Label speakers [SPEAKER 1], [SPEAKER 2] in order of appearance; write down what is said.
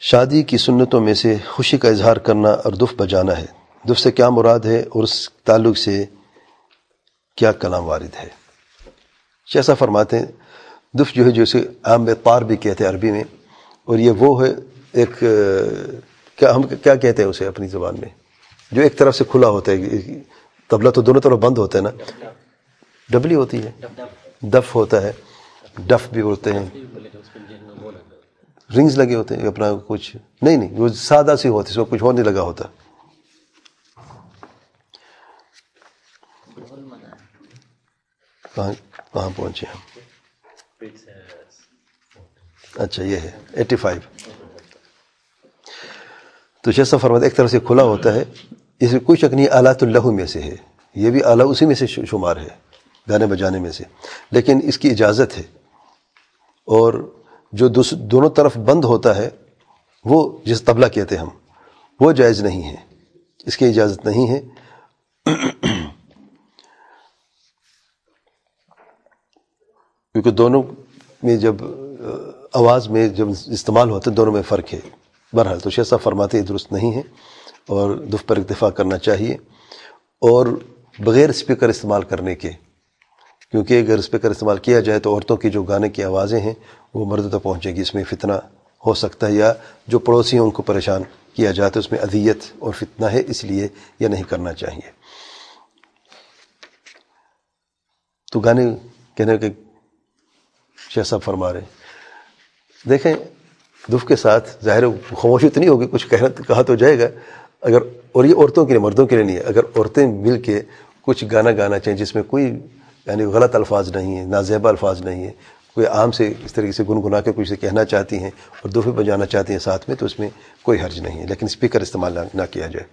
[SPEAKER 1] شادی کی سنتوں میں سے خوشی کا اظہار کرنا اور دف بجانا ہے۔ دف سے کیا مراد ہے اور اس تعلق سے کیا کلام وارد ہے؟ ایسا فرماتے ہیں دف جو ہے جو اسے عام پار بھی کہتے ہیں عربی میں اور یہ وہ ہے ایک کیا ہم کیا کہتے ہیں اسے اپنی زبان میں؟ جو ایک طرف سے کھلا ہوتا ہے تبلا تو دونوں طرف بند ہوتا ہے نا؟ ڈبلی ہوتی ہے۔ دف ہوتا ہے۔ ڈف بھی ہوتے ہیں۔ رنگز لگے ہوتے ہیں اپنا کچھ۔ نہیں نہیں، وہ سادہ سی ہوتی، اس کو کچھ اور نہیں لگا ہوتا۔ کہاں کہاں پہنچے ہم؟ اچھا یہ ہے، ایٹی فائیو۔ تو جیسا فرماتا ایک طرح سے کھلا ہوتا ہے، اس میں کوئی شک نہیں، آلات اللہ میں سے ہے۔ یہ بھی اعلیٰ اسی میں سے شمار ہے، گانے بجانے میں سے۔ لیکن اس کی اجازت ہے۔ اور جو دونوں طرف بند ہوتا ہے، وہ جس طبلہ کہتے ہم، وہ جائز نہیں ہے۔ اس کی اجازت نہیں ہے۔ کیونکہ دونوں میں جب آواز میں جب استعمال ہوتے ہیں دونوں میں فرق ہے۔ بہرحال تو شیسا فرماتے درست نہیں ہے اور دف پر اکتفا کرنا چاہیے۔ اور بغیر اسپیکر استعمال کرنے کے کیونکہ اگر اس اسپیکر استعمال کیا جائے تو عورتوں کی جو گانے کی آوازیں ہیں، وہ مرد تک پہنچے گی۔ اس میں فتنہ ہو سکتا ہے یا جو پڑوسی ہیں ان کو پریشان کیا جاتا ہے، اس میں اذیت اور فتنہ ہے، اس لیے یہ نہیں کرنا چاہیے۔ تو گانے کہنے کے شیخ صاحب فرما رہے دیکھیں دف کے ساتھ ظاہر خاموشی اتنی ہوگی، کچھ کہنا کہا تو جائے گا۔ اگر اور یہ عورتوں کے لیے، مردوں کے لیے نہیں ہے۔ اگر عورتیں مل کے کچھ گانا گانا چاہیں، جس میں کوئی یعنی غلط الفاظ نہیں ہیں، نازیبہ الفاظ نہیں ہیں۔ کوئی عام سے اس طریقے سے گنگنا کے کچھ سے کہنا چاہتی ہیں اور دوفے بجانا چاہتی ہیں ساتھ میں تو اس میں کوئی حرج نہیں ہے، لیکن اسپیکر استعمال نہ کیا جائے۔